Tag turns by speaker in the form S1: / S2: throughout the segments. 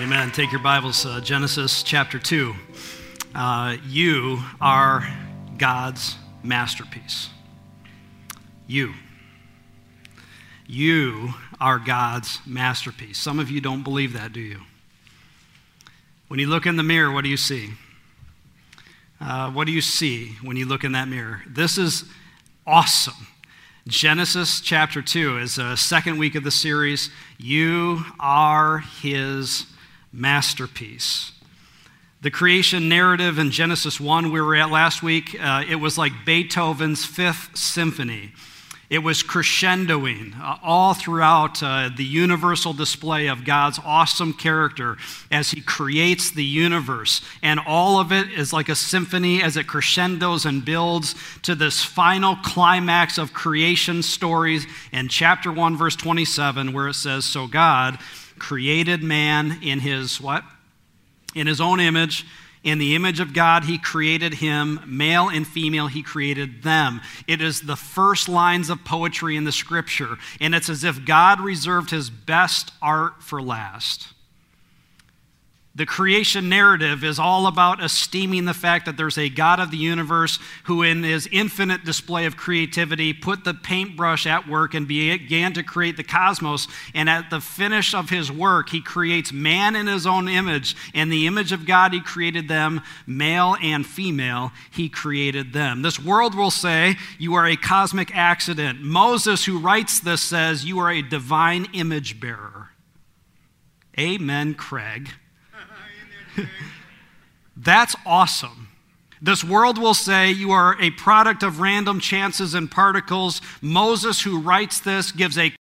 S1: Amen. Take your Bibles, uh, Genesis chapter 2. Uh, you are God's masterpiece. You. You are God's masterpiece. Some of you don't believe that, do you? When you look in the mirror, what do you see? Uh, what do you see when you look in that mirror? This is awesome. Genesis chapter 2 is the second week of the series. You are his masterpiece. The creation narrative in Genesis 1, we were at last week, uh, it was like Beethoven's Fifth Symphony. It was crescendoing uh, all throughout uh, the universal display of God's awesome character as He creates the universe. And all of it is like a symphony as it crescendos and builds to this final climax of creation stories in chapter 1, verse 27, where it says, So God created man in His what? In His own image. In the image of God, he created him. Male and female, he created them. It is the first lines of poetry in the scripture, and it's as if God reserved his best art for last. The creation narrative is all about esteeming the fact that there's a God of the universe who, in his infinite display of creativity, put the paintbrush at work and began to create the cosmos. And at the finish of his work, he creates man in his own image. In the image of God, he created them, male and female, he created them. This world will say, You are a cosmic accident. Moses, who writes this, says, You are a divine image bearer. Amen, Craig. That's awesome. This world will say you are a product of random chances and particles. Moses, who writes this, gives a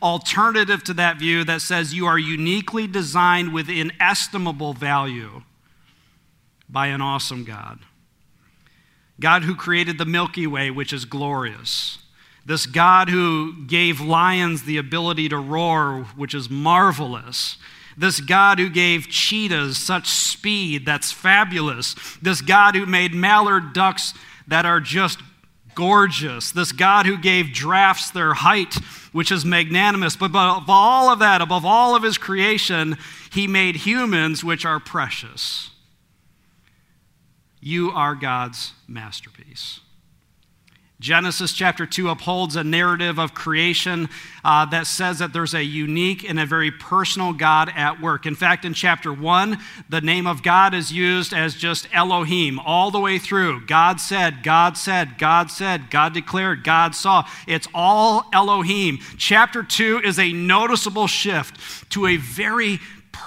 S1: alternative to that view that says you are uniquely designed with inestimable value by an awesome God. God who created the Milky Way, which is glorious. This God who gave lions the ability to roar, which is marvelous. This God who gave cheetahs such speed that's fabulous. This God who made mallard ducks that are just gorgeous. This God who gave giraffes their height, which is magnanimous. But above all of that, above all of his creation, he made humans, which are precious. You are God's masterpiece. Genesis chapter 2 upholds a narrative of creation uh, that says that there's a unique and a very personal God at work. In fact, in chapter 1, the name of God is used as just Elohim all the way through. God said, God said, God said, God declared, God saw. It's all Elohim. Chapter 2 is a noticeable shift to a very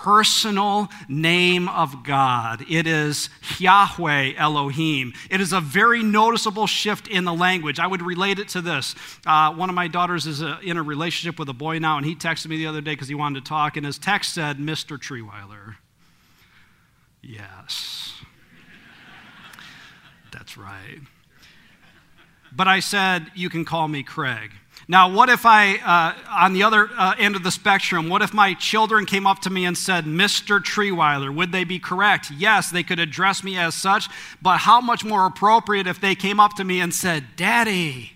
S1: personal name of God. It is Yahweh Elohim. It is a very noticeable shift in the language. I would relate it to this. Uh, one of my daughters is a, uh, in a relationship with a boy now, and he texted me the other day because he wanted to talk, and his text said, Mr. Trierweiler. Yes. That's right. But I said, You can call me Craig. Now, what if I, uh, on the other uh, end of the spectrum, what if my children came up to me and said, Mr. Trierweiler? Would they be correct? Yes, they could address me as such, but how much more appropriate if they came up to me and said, Daddy?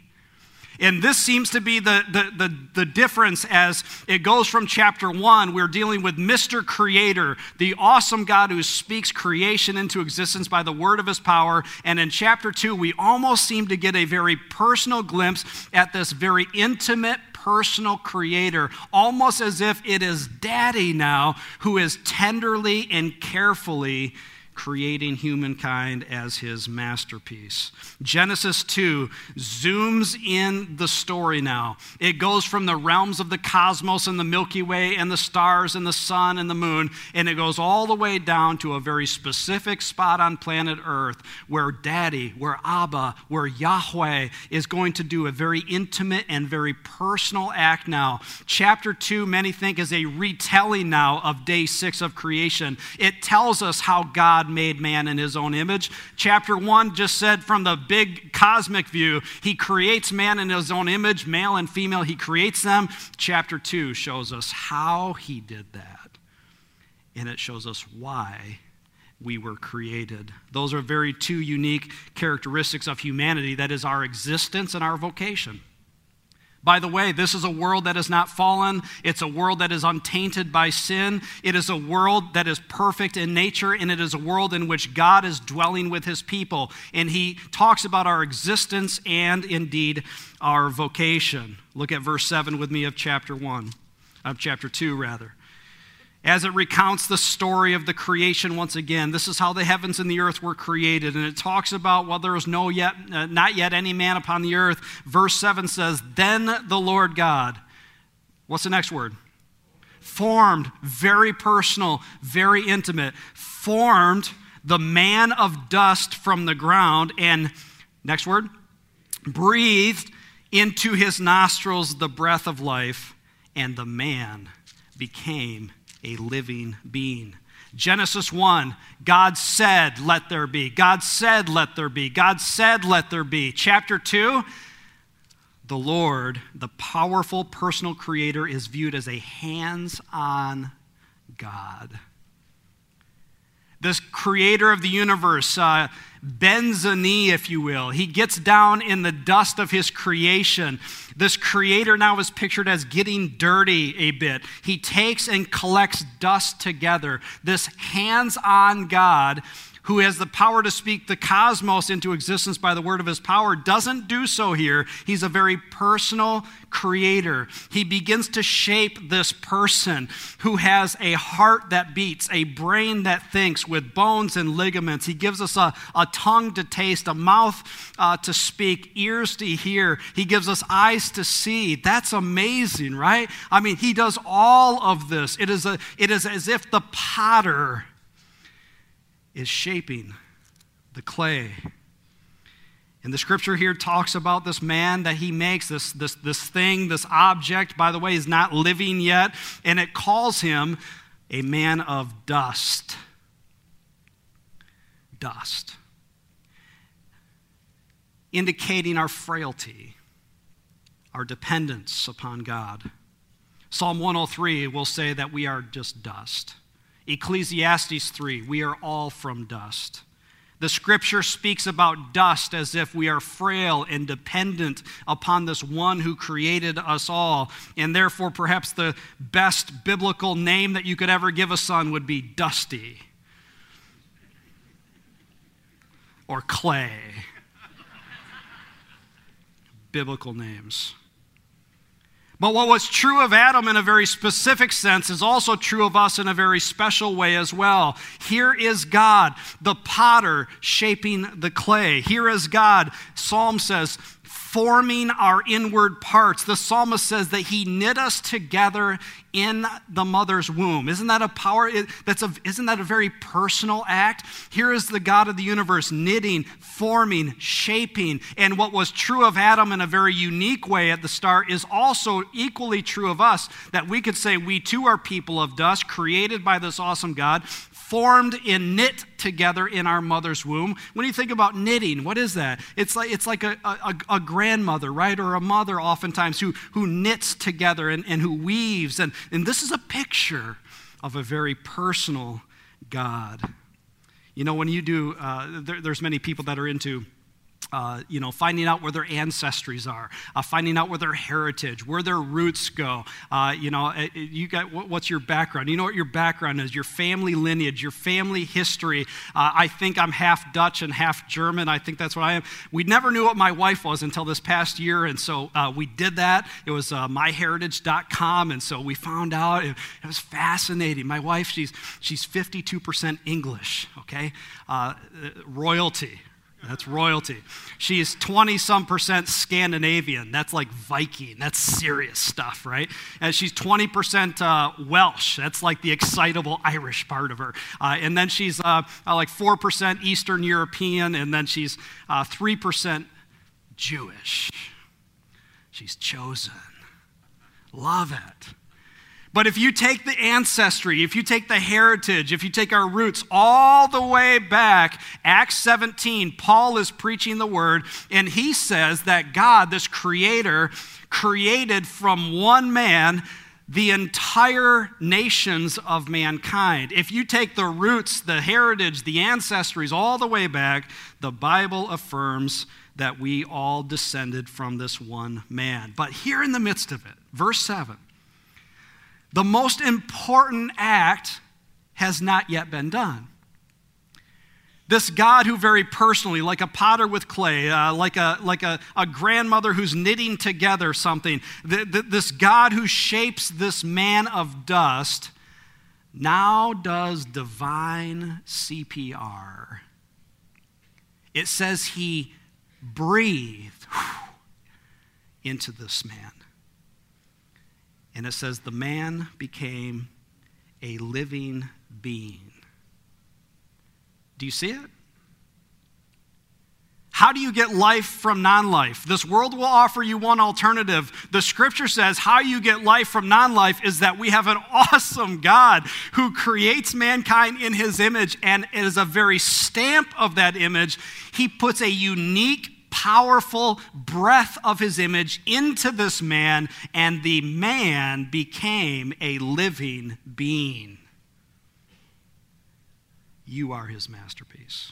S1: And this seems to be the, the, the, the, difference as it goes from chapter one. We're dealing with Mr. Creator, the awesome God who speaks creation into existence by the word of his power. And in chapter two, we almost seem to get a very personal glimpse at this very intimate, personal creator, almost as if it is daddy now who is tenderly and carefully creating humankind as his masterpiece. Genesis 2 zooms in the story now. It goes from the realms of the cosmos and the Milky Way and the stars and the sun and the moon, and it goes all the way down to a very specific spot on planet Earth where Daddy, where Abba, where Yahweh is going to do a very intimate and very personal act now. Chapter 2, many think, is a retelling now of day six of creation. It tells us how God God made man in his own image. Chapter 1 just said from the big cosmic view, he creates man in his own image, male and female, he creates them. Chapter 2 shows us how he did that. And it shows us why we were created. Those are very two unique characteristics of humanity that is, our existence and our vocation. By the way, this is a world that is not fallen. It's a world that is untainted by sin. It is a world that is perfect in nature, and it is a world in which God is dwelling with his people. And he talks about our existence and indeed our vocation. Look at verse 7 with me of chapter 1, of chapter 2, rather as it recounts the story of the creation once again. This is how the heavens and the earth were created. And it talks about, well, there was no yet, uh, not yet any man upon the earth. Verse 7 says, Then the Lord God, what's the next word? Formed, very personal, very intimate, formed the man of dust from the ground, and next word, breathed into his nostrils the breath of life, and the man became a living being. Genesis 1, God said, Let there be. God said, Let there be. God said, Let there be. Chapter 2, the Lord, the powerful personal creator, is viewed as a hands on God. This creator of the universe uh, bends a knee, if you will. He gets down in the dust of his creation. This creator now is pictured as getting dirty a bit. He takes and collects dust together. This hands on God who has the power to speak the cosmos into existence by the word of his power, doesn't do so here. He's a very personal creator. He begins to shape this person who has a heart that beats, a brain that thinks, with bones and ligaments. He gives us a, a tongue to taste, a mouth uh, to speak, ears to hear. He gives us eyes to see. That's amazing, right? I mean, he does all of this. It is, a, it is as if the potter is shaping the clay. And the scripture here talks about this man that he makes, this, this, this thing, this object, by the way, is not living yet, and it calls him a man of dust. Dust. Indicating our frailty, our dependence upon God. Psalm 103 will say that we are just dust. Ecclesiastes 3, we are all from dust. The scripture speaks about dust as if we are frail and dependent upon this one who created us all. And therefore, perhaps the best biblical name that you could ever give a son would be Dusty or Clay. biblical names. But what was true of Adam in a very specific sense is also true of us in a very special way as well. Here is God, the potter, shaping the clay. Here is God, Psalm says, forming our inward parts. The psalmist says that he knit us together in the mother's womb. Isn't that a power? That's a, isn't that a very personal act? Here is the God of the universe knitting, forming, shaping. And what was true of Adam in a very unique way at the start is also equally true of us that we could say we too are people of dust, created by this awesome God, formed and knit together in our mother's womb. When you think about knitting, what is that? It's like, it's like a, a, a grandmother, right? Or a mother, oftentimes, who, who knits together and, and who weaves. And, and this is a picture of a very personal God. You know, when you do, uh, there, there's many people that are into uh, you know, finding out where their ancestries are, uh, finding out where their heritage, where their roots go. Uh, you know, uh, you got what, what's your background? You know what your background is, your family lineage, your family history. Uh, I think I'm half Dutch and half German. I think that's what I am. We never knew what my wife was until this past year, and so uh, we did that. It was myheritage.com, and so we found out. It, it, was fascinating. My wife, she's she's 52% English. Okay, royalty that's royalty. She's 20 some percent Scandinavian. That's like Viking. That's serious stuff, right? And she's 20% uh, Welsh. That's like the excitable Irish part of her. Uh, and then she's uh, uh like 4% Eastern European. And then she's 3% uh, Jewish. She's chosen. Love it. But if you take the ancestry, if you take the heritage, if you take our roots all the way back, Acts 17, Paul is preaching the word, and he says that God, this creator, created from one man the entire nations of mankind. If you take the roots, the heritage, the ancestries all the way back, the Bible affirms that we all descended from this one man. But here in the midst of it, verse 7, the most important act has not yet been done. This God who very personally, like a potter with clay, uh, like, a, like a, a grandmother who's knitting together something, the, the, this God who shapes this man of dust, now does divine CPR. It says he breathed into this man. And it says the man became a living being. Do you see it? How do you get life from non life? This world will offer you one alternative. The scripture says how you get life from non life is that we have an awesome God who creates mankind in his image, and as a very stamp of that image, he puts a unique powerful breath of his image into this man, and the man became a living being. You are his masterpiece.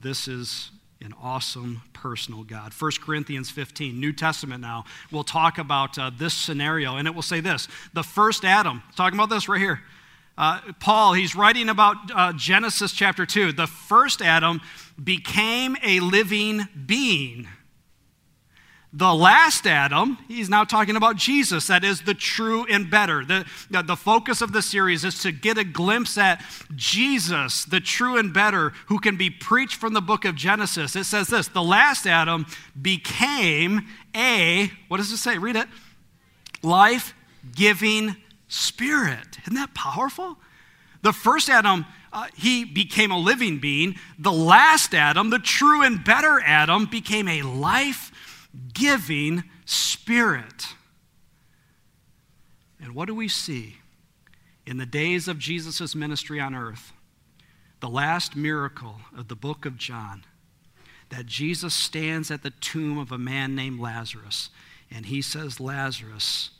S1: This is an awesome personal God. 1 Corinthians 15, New Testament now, we'll talk about uh, this scenario, and it will say this The first Adam, talking about this right here. Uh, Paul, he's writing about uh, Genesis chapter 2. The first Adam became a living being. The last Adam, he's now talking about Jesus, that is the true and better. The, the, the, focus of the series is to get a glimpse at Jesus, the true and better, who can be preached from the book of Genesis. It says this the last Adam became a, what does it say? Read it. Life giving spirit. Isn't that powerful? The first Adam, uh, he became a living being. The last Adam, the true and better Adam, became a life giving spirit. And what do we see in the days of Jesus' ministry on earth? The last miracle of the book of John that Jesus stands at the tomb of a man named Lazarus and he says, Lazarus,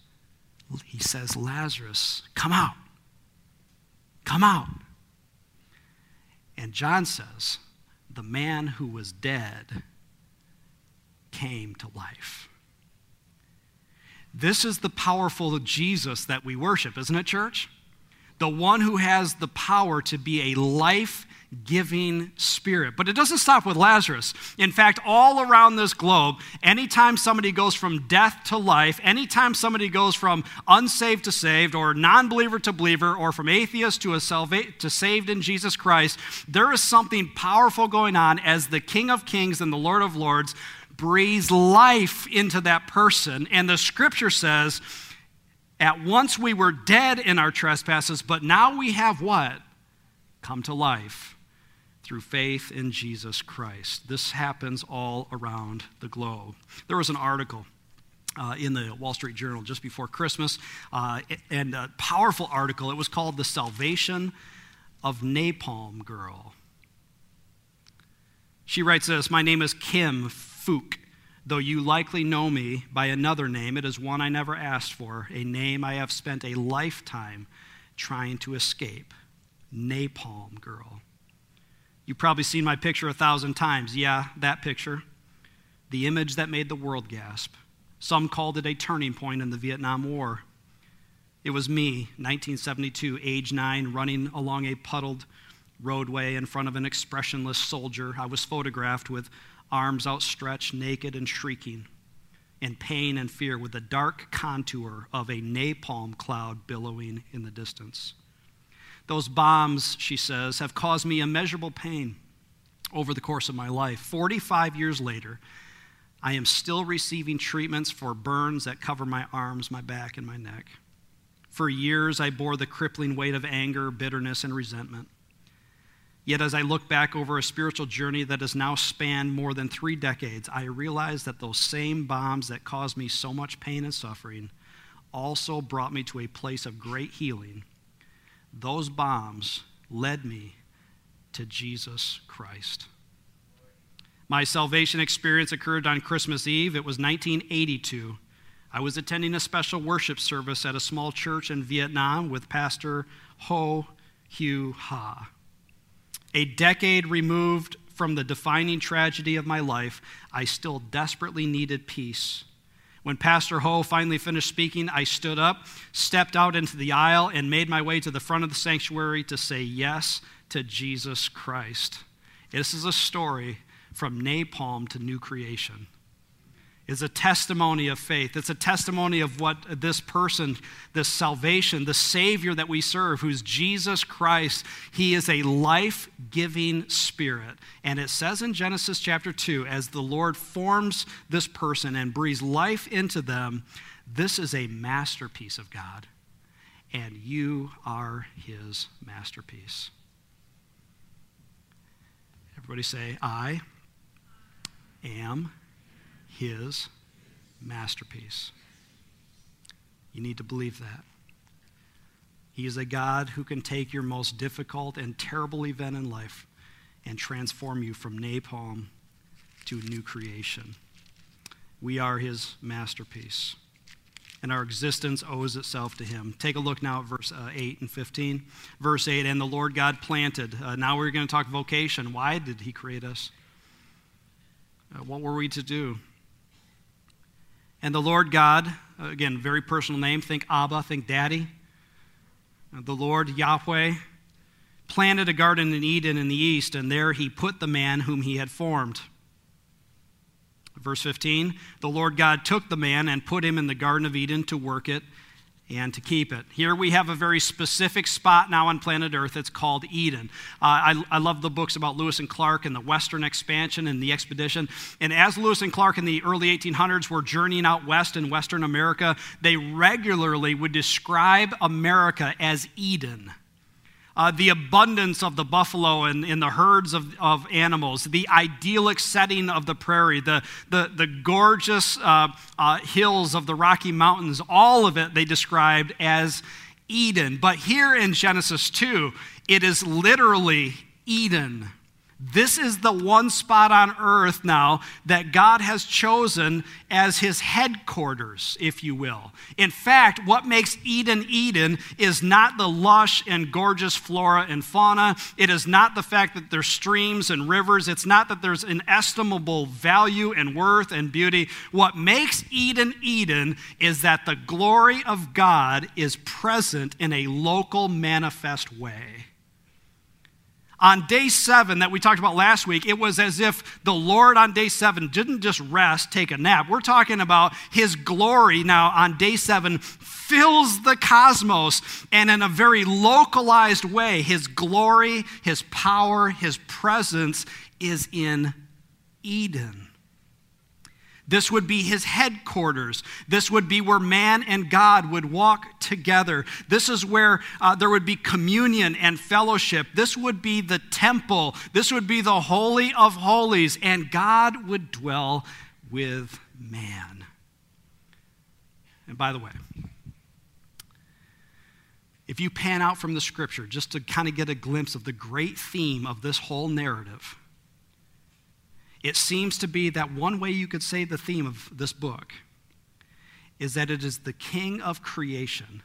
S1: he says, Lazarus, come out. Come out. And John says, the man who was dead came to life. This is the powerful Jesus that we worship, isn't it, church? The one who has the power to be a life giving spirit. But it doesn't stop with Lazarus. In fact, all around this globe, anytime somebody goes from death to life, anytime somebody goes from unsaved to saved, or non believer to believer, or from atheist to, a salva- to saved in Jesus Christ, there is something powerful going on as the King of Kings and the Lord of Lords breathes life into that person. And the scripture says, at once we were dead in our trespasses, but now we have what? Come to life through faith in Jesus Christ. This happens all around the globe. There was an article. Uh, in the Wall Street Journal just before Christmas, uh, and a powerful article. It was called The Salvation of Napalm Girl. She writes this My name is Kim Phuc, Though you likely know me by another name, it is one I never asked for, a name I have spent a lifetime trying to escape Napalm Girl. You've probably seen my picture a thousand times. Yeah, that picture. The image that made the world gasp. Some called it a turning point in the Vietnam War. It was me, 1972, age nine, running along a puddled roadway in front of an expressionless soldier. I was photographed with arms outstretched, naked and shrieking, in pain and fear, with the dark contour of a napalm cloud billowing in the distance. Those bombs, she says, have caused me immeasurable pain over the course of my life. 45 years later, I am still receiving treatments for burns that cover my arms, my back, and my neck. For years, I bore the crippling weight of anger, bitterness, and resentment. Yet, as I look back over a spiritual journey that has now spanned more than three decades, I realize that those same bombs that caused me so much pain and suffering also brought me to a place of great healing. Those bombs led me to Jesus Christ. My salvation experience occurred on Christmas Eve. It was 1982. I was attending a special worship service at a small church in Vietnam with Pastor Ho Hieu Ha a decade removed from the defining tragedy of my life, I still desperately needed peace. When Pastor Ho finally finished speaking, I stood up, stepped out into the aisle, and made my way to the front of the sanctuary to say yes to Jesus Christ. This is a story from napalm to new creation is a testimony of faith. It's a testimony of what this person, this salvation, the Savior that we serve, who's Jesus Christ, he is a life giving spirit. And it says in Genesis chapter 2, as the Lord forms this person and breathes life into them, this is a masterpiece of God. And you are his masterpiece. Everybody say, I am his masterpiece. You need to believe that. He is a God who can take your most difficult and terrible event in life and transform you from napalm to new creation. We are his masterpiece, and our existence owes itself to him. Take a look now at verse uh, 8 and 15. Verse 8 And the Lord God planted. Uh, now we're going to talk vocation. Why did he create us? Uh, what were we to do? And the Lord God, again, very personal name, think Abba, think Daddy. The Lord Yahweh planted a garden in Eden in the east, and there he put the man whom he had formed. Verse 15 The Lord God took the man and put him in the Garden of Eden to work it and to keep it. Here we have a very specific spot now on planet Earth. It's called Eden. Uh, I, I love the books about Lewis and Clark and the Western expansion and the expedition. And as Lewis and Clark in the early 1800s were journeying out west in Western America, they regularly would describe America as Eden uh, the abundance of the buffalo and, and the herds of, of animals, the idyllic setting of the prairie, the, the, the gorgeous uh, uh, hills of the Rocky Mountains, all of it they described as Eden. But here in Genesis 2, it is literally Eden. This is the one spot on earth now that God has chosen as his headquarters, if you will. In fact, what makes Eden Eden is not the lush and gorgeous flora and fauna. It is not the fact that there's streams and rivers. It's not that there's inestimable value and worth and beauty. What makes Eden Eden is that the glory of God is present in a local, manifest way. On day seven, that we talked about last week, it was as if the Lord on day seven didn't just rest, take a nap. We're talking about his glory now on day seven fills the cosmos, and in a very localized way, his glory, his power, his presence is in Eden. This would be his headquarters. This would be where man and God would walk together. This is where uh, there would be communion and fellowship. This would be the temple. This would be the Holy of Holies, and God would dwell with man. And by the way, if you pan out from the scripture just to kind of get a glimpse of the great theme of this whole narrative, it seems to be that one way you could say the theme of this book is that it is the king of creation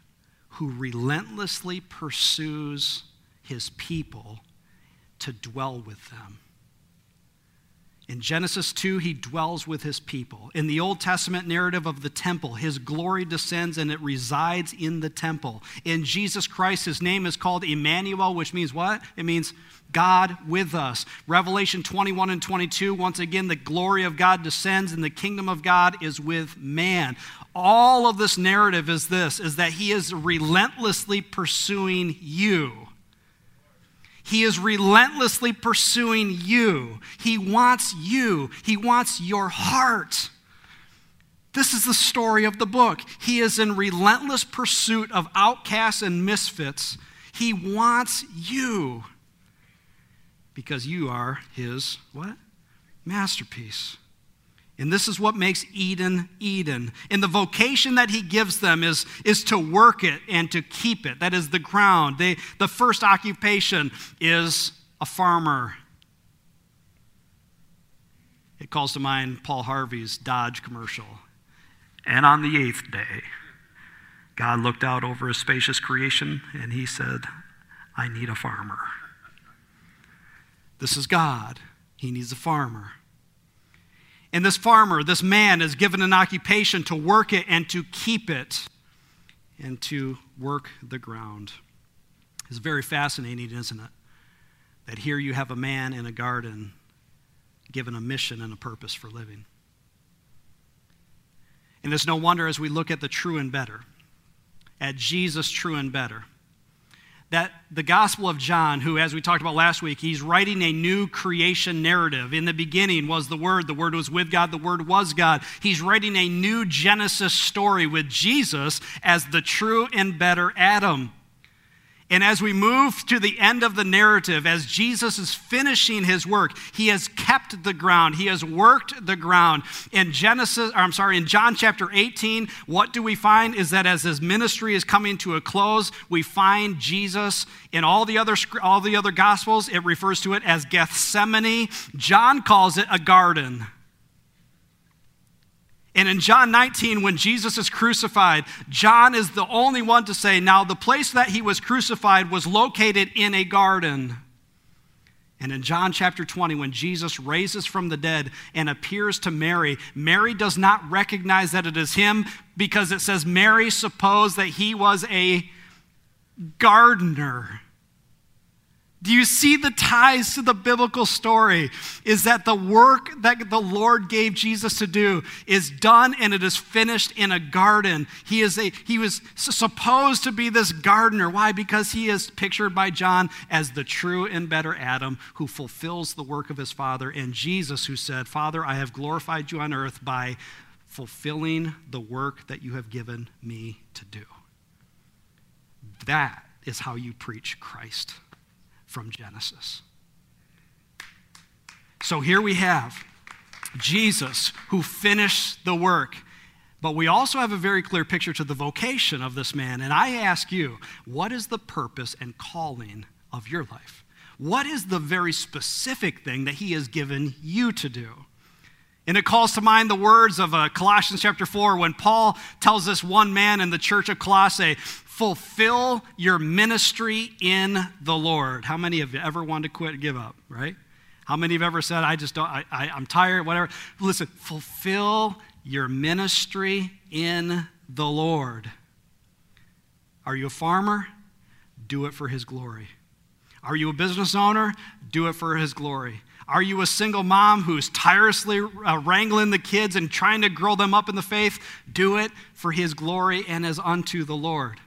S1: who relentlessly pursues his people to dwell with them. In Genesis 2, he dwells with his people. In the Old Testament narrative of the temple, his glory descends and it resides in the temple. In Jesus Christ, his name is called Emmanuel, which means what? It means God with us. Revelation 21 and 22, once again, the glory of God descends and the kingdom of God is with man. All of this narrative is this is that he is relentlessly pursuing you. He is relentlessly pursuing you. He wants you. He wants your heart. This is the story of the book. He is in relentless pursuit of outcasts and misfits. He wants you because you are his what? Masterpiece. And this is what makes Eden Eden. And the vocation that he gives them is, is to work it and to keep it. That is the ground. They, the first occupation is a farmer. It calls to mind Paul Harvey's Dodge commercial. And on the eighth day, God looked out over his spacious creation and he said, I need a farmer. This is God. he needs a farmer. And this farmer, this man, is given an occupation to work it and to keep it and to work the ground. It's very fascinating, isn't it? That here you have a man in a garden given a mission and a purpose for living. And it's no wonder as we look at the true and better, at Jesus true and better, that the Gospel of John, who, as we talked about last week, he's writing a new creation narrative. In the beginning was the Word, the Word was with God, the Word was God. He's writing a new Genesis story with Jesus as the true and better Adam. And as we move to the end of the narrative, as Jesus is finishing his work, he has kept the ground. He has worked the ground. In Genesis, I'm sorry, in John chapter 18, what do we find is that as his ministry is coming to a close, we find Jesus in all the other all the other gospels, it refers to it as Gethsemane. John calls it a garden. And in John 19, when Jesus is crucified, John is the only one to say, Now the place that he was crucified was located in a garden. And in John chapter 20, when Jesus raises from the dead and appears to Mary, Mary does not recognize that it is him because it says Mary supposed that he was a gardener. Do you see the ties to the biblical story? Is that the work that the Lord gave Jesus to do is done and it is finished in a garden. He is a he was supposed to be this gardener. Why? Because he is pictured by John as the true and better Adam who fulfills the work of his father and Jesus who said, "Father, I have glorified you on earth by fulfilling the work that you have given me to do." That is how you preach Christ from Genesis. So here we have Jesus who finished the work. But we also have a very clear picture to the vocation of this man. And I ask you, what is the purpose and calling of your life? What is the very specific thing that he has given you to do? And it calls to mind the words of uh, Colossians chapter 4 when Paul tells this one man in the church of Colossae, fulfill your ministry in the Lord. How many you ever wanted to quit give up, right? How many have ever said, I just don't, I, I, I'm tired, whatever? Listen, fulfill your ministry in the Lord. Are you a farmer? Do it for his glory. Are you a business owner? Do it for his glory. Are you a single mom who's tirelessly uh, wrangling the kids and trying to grow them up in the faith? Do it for his glory and as unto the Lord.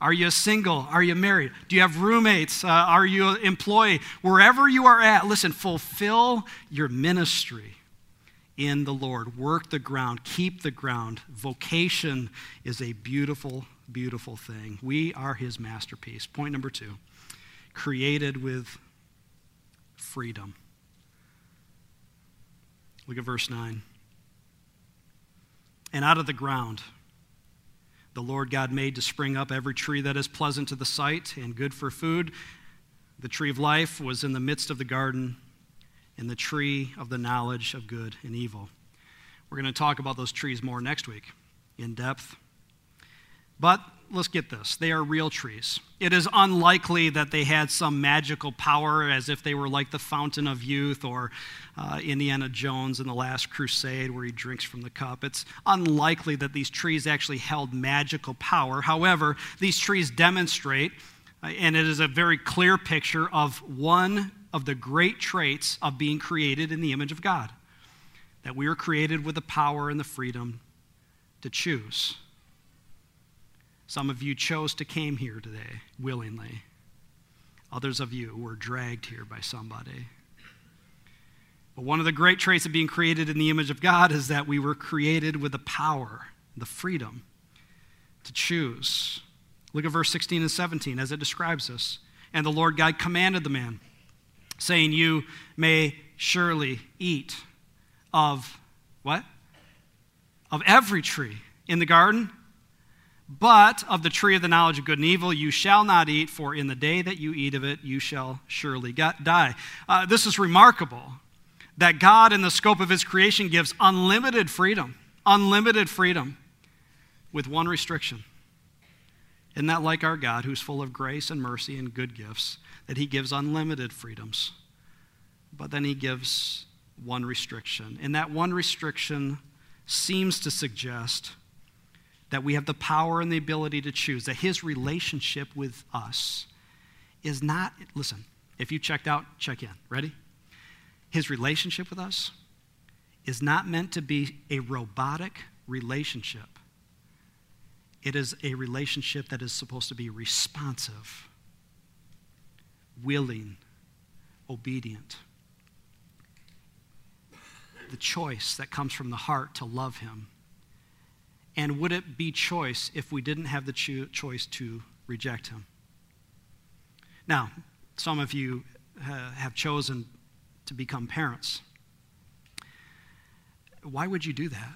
S1: Are you single? Are you married? Do you have roommates? Uh, are you an employee? Wherever you are at, listen, fulfill your ministry in the Lord. Work the ground, keep the ground. Vocation is a beautiful, beautiful thing. We are his masterpiece. Point number two created with freedom. Look at verse 9. And out of the ground, the Lord God made to spring up every tree that is pleasant to the sight and good for food. The tree of life was in the midst of the garden, and the tree of the knowledge of good and evil. We're going to talk about those trees more next week in depth. But let's get this they are real trees. It is unlikely that they had some magical power as if they were like the fountain of youth or uh, Indiana Jones in the Last Crusade where he drinks from the cup. It's unlikely that these trees actually held magical power. However, these trees demonstrate, uh, and it is a very clear picture of one of the great traits of being created in the image of God that we are created with the power and the freedom to choose some of you chose to came here today willingly. Others of you were dragged here by somebody. But one of the great traits of being created in the image of God is that we were created with the power, the freedom to choose. Look at verse 16 and 17 as it describes this. And the Lord God commanded the man, saying, You may surely eat of what? Of every tree in the garden but of the tree of the knowledge of good and evil you shall not eat, for in the day that you eat of it you shall surely die. Uh, this is remarkable that God, in the scope of his creation, gives unlimited freedom, unlimited freedom, with one restriction. Isn't that like our God, who's full of grace and mercy and good gifts, that he gives unlimited freedoms? But then he gives one restriction. And that one restriction seems to suggest that we have the power and the ability to choose, that his relationship with us is not, listen, if you checked out, check in. Ready? His relationship with us is not meant to be a robotic relationship. It is a relationship that is supposed to be responsive, willing, obedient. The choice that comes from the heart to love Him. And would it be choice if we didn't have the cho- choice to reject Him? Now, some of you uh, have chosen to become parents. Why would you do that?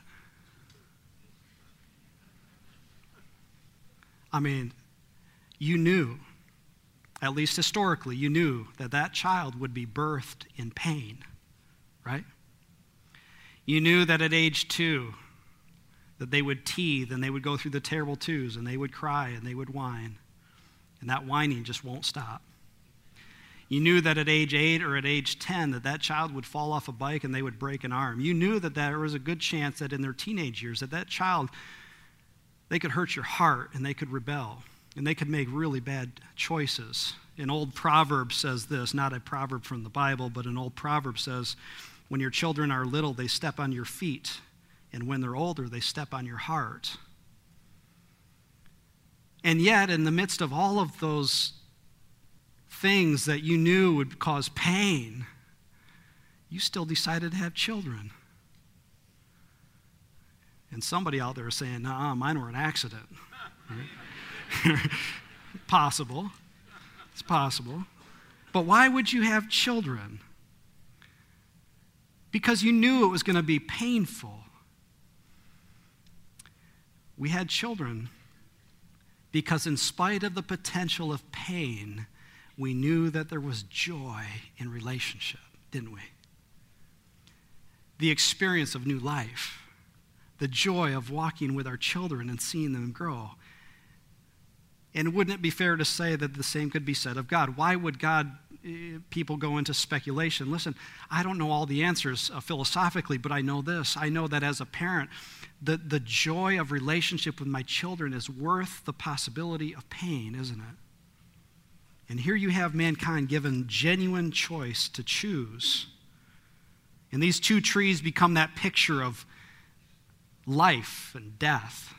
S1: I mean, you knew, at least historically, you knew that that child would be birthed in pain, right? You knew that at age two, that they would teethe and they would go through the terrible twos and they would cry and they would whine. And that whining just won't stop. You knew that at age 8 or at age 10 that that child would fall off a bike and they would break an arm. You knew that there was a good chance that in their teenage years that that child they could hurt your heart and they could rebel and they could make really bad choices. An old proverb says this, not a proverb from the Bible, but an old proverb says when your children are little they step on your feet and when they're older they step on your heart. And yet, in the midst of all of those things that you knew would cause pain, you still decided to have children. And somebody out there is saying, nah, mine were an accident. possible. It's possible. But why would you have children? Because you knew it was going to be painful. We had children because, in spite of the potential of pain, we knew that there was joy in relationship, didn't we? The experience of new life, the joy of walking with our children and seeing them grow. And wouldn't it be fair to say that the same could be said of God? Why would God, eh, people go into speculation? Listen, I don't know all the answers uh, philosophically, but I know this. I know that as a parent, the, the joy of relationship with my children is worth the possibility of pain, isn't it? And here you have mankind given genuine choice to choose. And these two trees become that picture of life and death.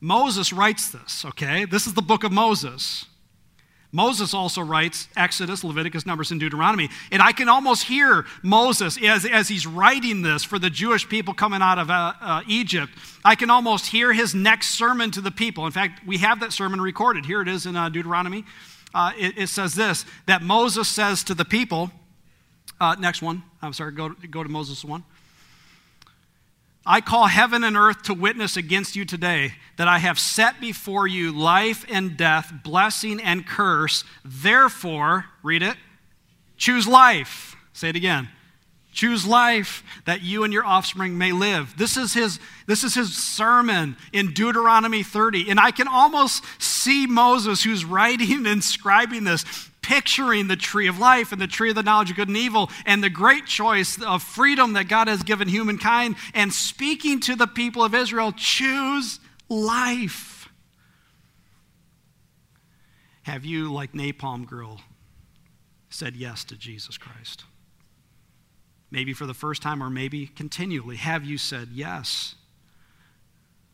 S1: Moses writes this, okay? This is the book of Moses. Moses also writes Exodus, Leviticus, Numbers, and Deuteronomy. And I can almost hear Moses as, as he's writing this for the Jewish people coming out of uh, uh, Egypt. I can almost hear his next sermon to the people. In fact, we have that sermon recorded. Here it is in uh, Deuteronomy. Uh, it, it, says this that Moses says to the people, uh, next one, I'm sorry, go, go to Moses 1. I call heaven and earth to witness against you today that I have set before you life and death, blessing and curse. Therefore, read it, choose life. Say it again. Choose life that you and your offspring may live. This is his, this is his sermon in Deuteronomy 30. And I can almost see Moses, who's writing and inscribing this, picturing the tree of life and the tree of the knowledge of good and evil and the great choice of freedom that God has given humankind and speaking to the people of Israel choose life. Have you, like Napalm Girl, said yes to Jesus Christ? Maybe for the first time or maybe continually. Have you said, Yes,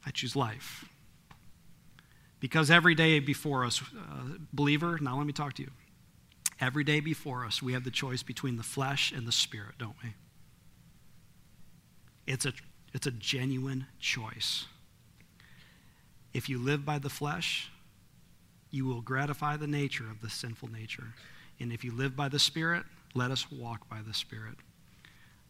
S1: I choose life? Because every day before us, uh, believer, now let me talk to you. Every day before us, we have the choice between the flesh and the spirit, don't we? It's a, it's a genuine choice. If you live by the flesh, you will gratify the nature of the sinful nature. And if you live by the Spirit, let us walk by the Spirit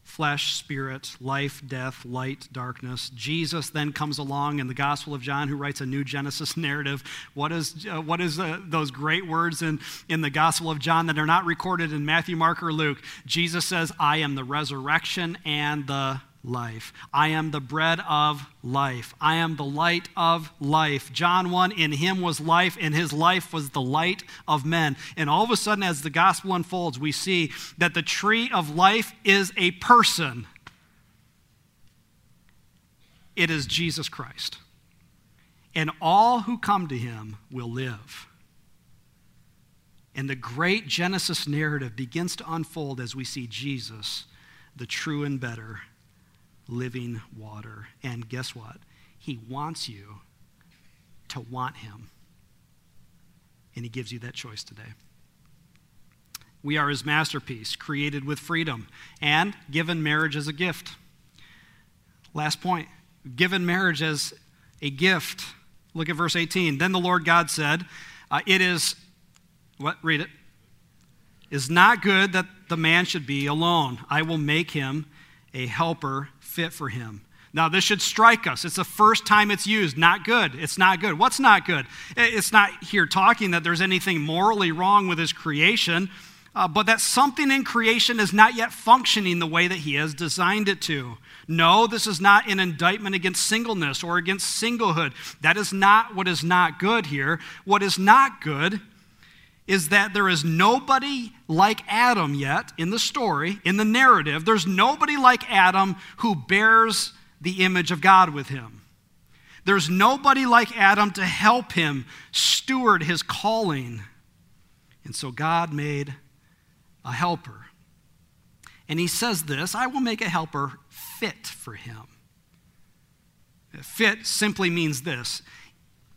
S1: flesh, spirit, life, death, light, darkness. Jesus then comes along in the Gospel of John, who writes a new Genesis narrative. What is, uh, what is uh, those great words in, in the Gospel of John that are not recorded in Matthew, Mark, or Luke? Jesus says, I am the resurrection and the life. I am the bread of life. I am the light of life. John 1 In him was life, and his life was the light of men. And all of a sudden, as the gospel unfolds, we see that the tree of life is a person. It is Jesus Christ. And all who come to him will live. And the great Genesis narrative begins to unfold as we see Jesus, the true and better living water. And guess what? He wants you to want him. And he gives you that choice today. We are his masterpiece, created with freedom and given marriage as a gift. Last point given marriage as a gift. Look at verse 18. Then the Lord God said, uh, It is, what? Read it. Is not good that the man should be alone. I will make him a helper fit for him. Now, this should strike us. It's the first time it's used. Not good. It's not good. What's not good? It's not here talking that there's anything morally wrong with his creation, uh, but that something in creation is not yet functioning the way that he has designed it to. No, this is not an indictment against singleness or against singlehood. That is not what is not good here. What is not good is that there is nobody like Adam yet in the story, in the narrative. There's nobody like Adam who bears the image of God with him. There's nobody like Adam to help him steward his calling. And so God made a helper. And he says this I will make a helper fit for him. Fit simply means this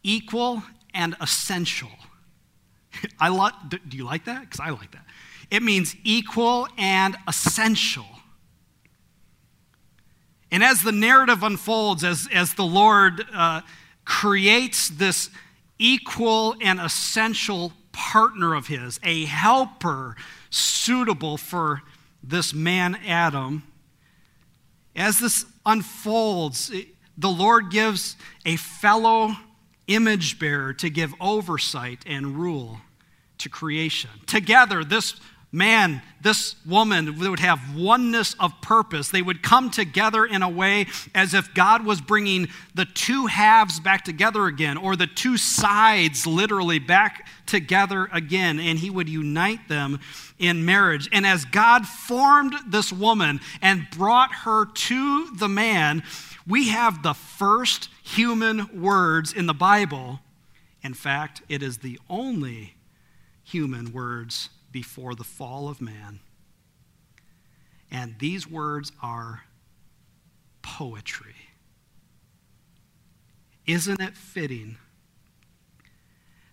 S1: equal and essential. I do you like that? Because I like that. It means equal and essential. And as the narrative unfolds, as, as the Lord uh, creates this equal and essential partner of His, a helper suitable for this man Adam, as this unfolds, the Lord gives a fellow image bearer to give oversight and rule to creation. Together, this man, this woman would have oneness of purpose. They would come together in a way as if God was bringing the two halves back together again, or the two sides literally back together again, and He would unite them in marriage. And as God formed this woman and brought her to the man, we have the first human words in the Bible. In fact, it is the only human words before the fall of man. And these words are poetry. Isn't it fitting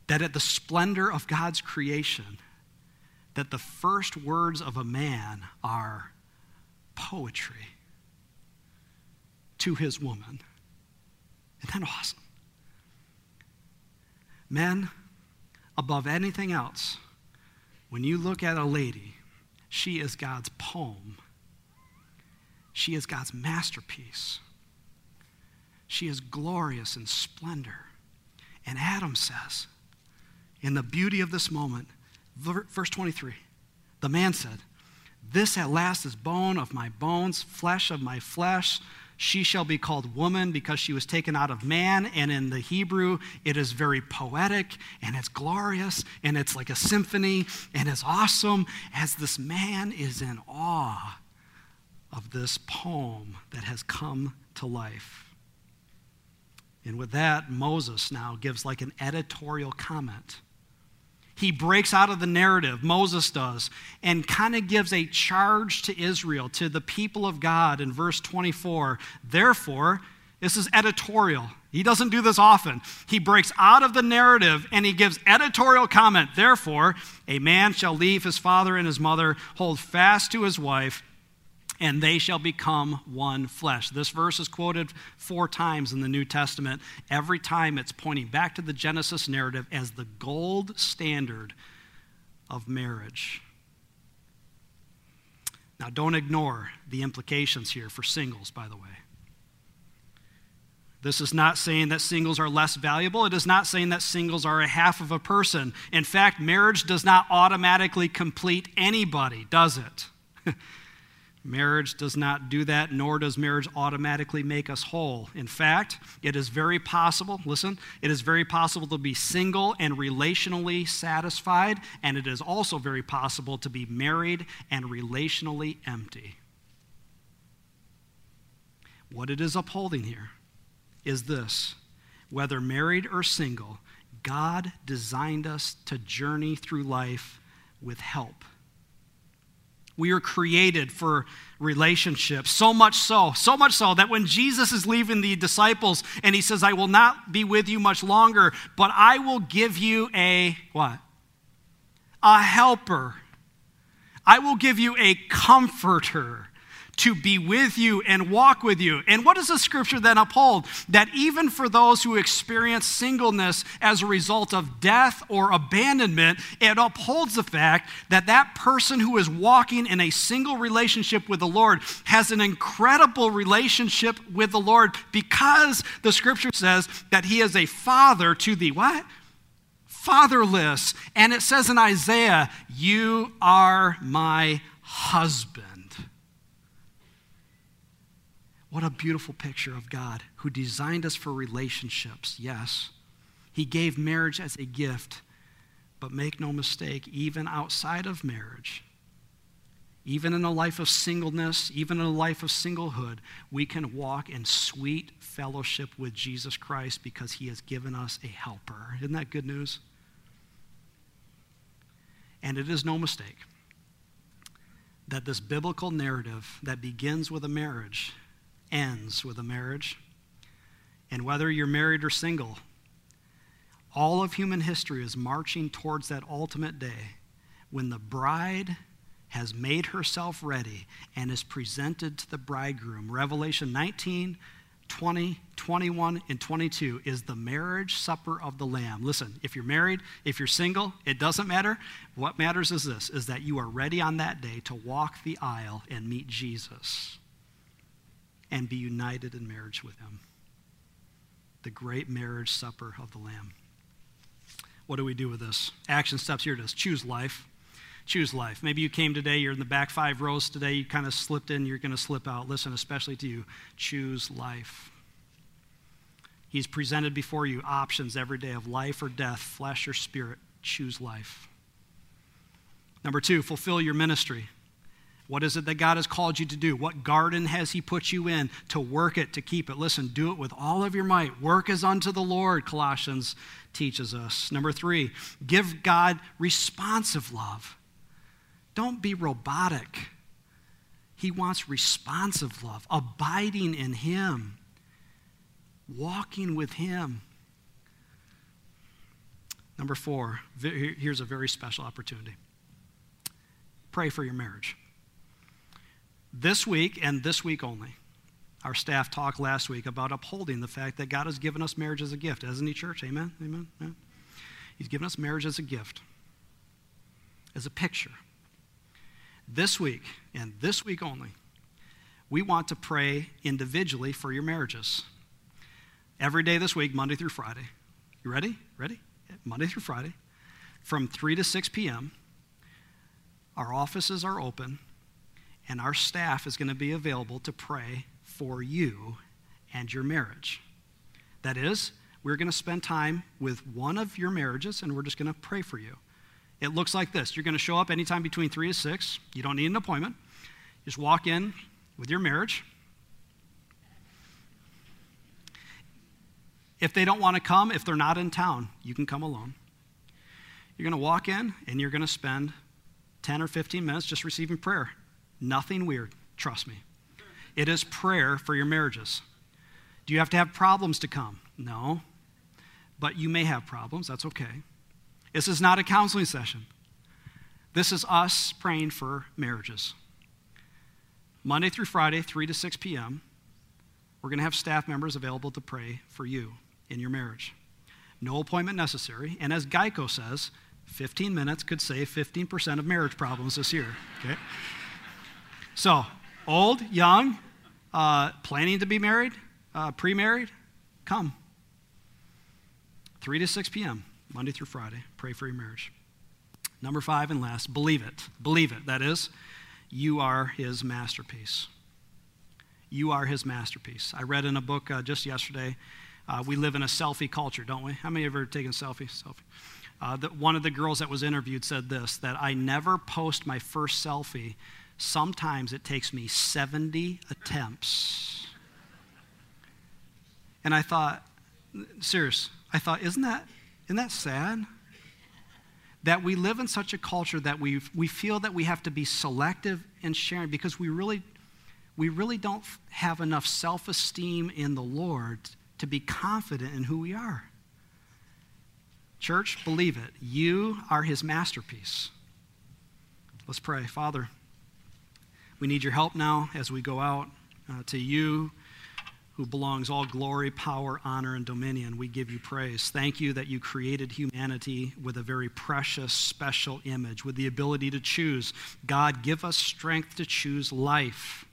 S1: that at the splendor of God's creation, that the first words of a man are poetry to his woman? Isn't that awesome? Men, above anything else, when you look at a lady, she is God's poem. She is God's masterpiece. She is glorious in splendor. And Adam says, in the beauty of this moment, verse 23, the man said, This at last is bone of my bones, flesh of my flesh. She shall be called woman because she was taken out of man. And in the Hebrew, it is very poetic and it's glorious and it's like a symphony and it's awesome as this man is in awe of this poem that has come to life. And with that, Moses now gives like an editorial comment he breaks out of the narrative, Moses does, and kind of gives a charge to Israel, to the people of God in verse 24. Therefore, this is editorial. He doesn't do this often. He breaks out of the narrative and he gives editorial comment. Therefore, a man shall leave his father and his mother, hold fast to his wife, and they shall become one flesh. This verse is quoted four times in the New Testament. Every time it's pointing back to the Genesis narrative as the gold standard of marriage. Now, don't ignore the implications here for singles, by the way. This is not saying that singles are less valuable. It is not saying that singles are a half of a person. In fact, marriage does not automatically complete anybody, does it? Marriage does not do that, nor does marriage automatically make us whole. In fact, it is very possible, listen, it is very possible to be single and relationally satisfied, and it is also very possible to be married and relationally empty. What it is upholding here is this whether married or single, God designed us to journey through life with help. We are created for relationships. So much so, so much so that when Jesus is leaving the disciples and he says, I will not be with you much longer, but I will give you a what? A helper. I will give you a comforter to be with you and walk with you. And what does the scripture then uphold? That even for those who experience singleness as a result of death or abandonment, it upholds the fact that that person who is walking in a single relationship with the Lord has an incredible relationship with the Lord because the scripture says that he is a father to the what? Fatherless. And it says in Isaiah, You are my husband. What a beautiful picture of God who designed us for relationships, yes. He gave marriage as a gift, but make no mistake, even outside of marriage, even in a life of singleness, even in a life of singlehood, we can walk in sweet fellowship with Jesus Christ because he has given us a helper. Isn't that good news? And it is no mistake that this biblical narrative that begins with a marriage ends with a marriage. And whether you're married or single, all of human history is marching towards that ultimate day when the bride has made herself ready and is presented to the bridegroom. Revelation 19, 20, 21, and 22 is the marriage supper of the Lamb. Listen, if you're married, if you're single, it doesn't matter. What matters is this is that you are ready on that day to walk the aisle and meet Jesus and be united in marriage with him. The great marriage supper of the Lamb. What do we do with this? Action steps here it is choose life. Choose life. Maybe you came today, you're in the back five rows today, you kind of slipped in, you're going to slip out. Listen, especially to you, choose life. He's presented before you options every day of life or death, flesh or spirit. Choose life. Number two, fulfill your ministry. What is it that God has called you to do? What garden has He put you in to work it, to keep it? Listen, do it with all of your might. Work as unto the Lord, Colossians teaches us. Number three, give God responsive love. Don't be robotic. He wants responsive love, abiding in Him, walking with Him. Number four, here's a very special opportunity pray for your marriage. This week and this week only, our staff talked last week about upholding the fact that God has given us marriage as a gift, hasn't He, church? Amen? Amen? Yeah. He's given us marriage as a gift, as a picture. This week and this week only, we want to pray individually for your marriages. Every day this week, Monday through Friday. You ready? Ready? Monday through Friday, from 3 to 6 p.m., our offices are open and our staff is going to be available to pray for you and your marriage. That is, we're going to spend time with one of your marriages and we're just going to pray for you. It looks like this you're going to show up anytime between 3 to 6. You don't need an appointment. Just walk in with your marriage. If they don't want to come, if they're not in town, you can come alone. You're going to walk in and you're going to spend 10 or 15 minutes just receiving prayer. Nothing weird, trust me. It is prayer for your marriages. Do you have to have problems to come? No. But you may have problems, that's okay. This is not a counseling session. This is us praying for marriages. Monday through Friday, 3 to 6 p.m., we're going to have staff members available to pray for you in your marriage. No appointment necessary. And as Geico says, 15 minutes could save 15% of marriage problems this year. Okay? So, old, young, uh, planning to be married, uh, pre married, come. 3 to 6 p.m., Monday through Friday. Pray for your marriage. Number five and last, believe it. Believe it. That is, You are his masterpiece. You are his masterpiece. I read in a book uh, just yesterday. Uh, we live in a selfie culture, don't we? How many of you have ever taken selfie? Selfie. Uh, the, one of the girls that was interviewed said this that I never post my first selfie. Sometimes it takes me 70 attempts. And I thought, serious, I thought, isn't that, isn't that sad? That we live in such a culture that we we feel that we have to be selective in sharing because we really, we really don't have enough self esteem in the Lord to be confident in who we are. Church, believe it. You are his masterpiece. Let's pray. Father, we need your help now as we go out uh, to you who belongs all glory, power, honor, and dominion. We give you praise. Thank you that you created humanity with a very precious, special image, with the ability to choose. God, give us strength to choose life.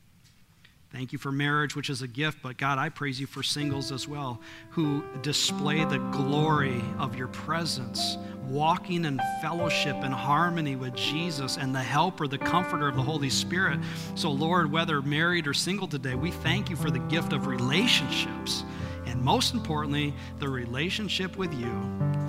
S1: Thank you for marriage, which is a gift, but God, I praise you for singles as well, who display the glory of your presence, walking in fellowship and harmony with Jesus and the helper, the comforter of the Holy Spirit. So, Lord, whether married or single today, we thank you for the gift of relationships. And most importantly, the relationship with you.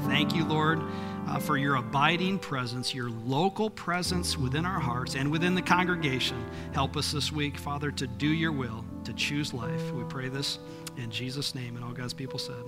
S1: Thank you, Lord uh, for your abiding presence, your local presence within our hearts and within the congregation. Help us this week, Father, to do your will, to choose life. We pray this in Jesus' name. And all God's people said,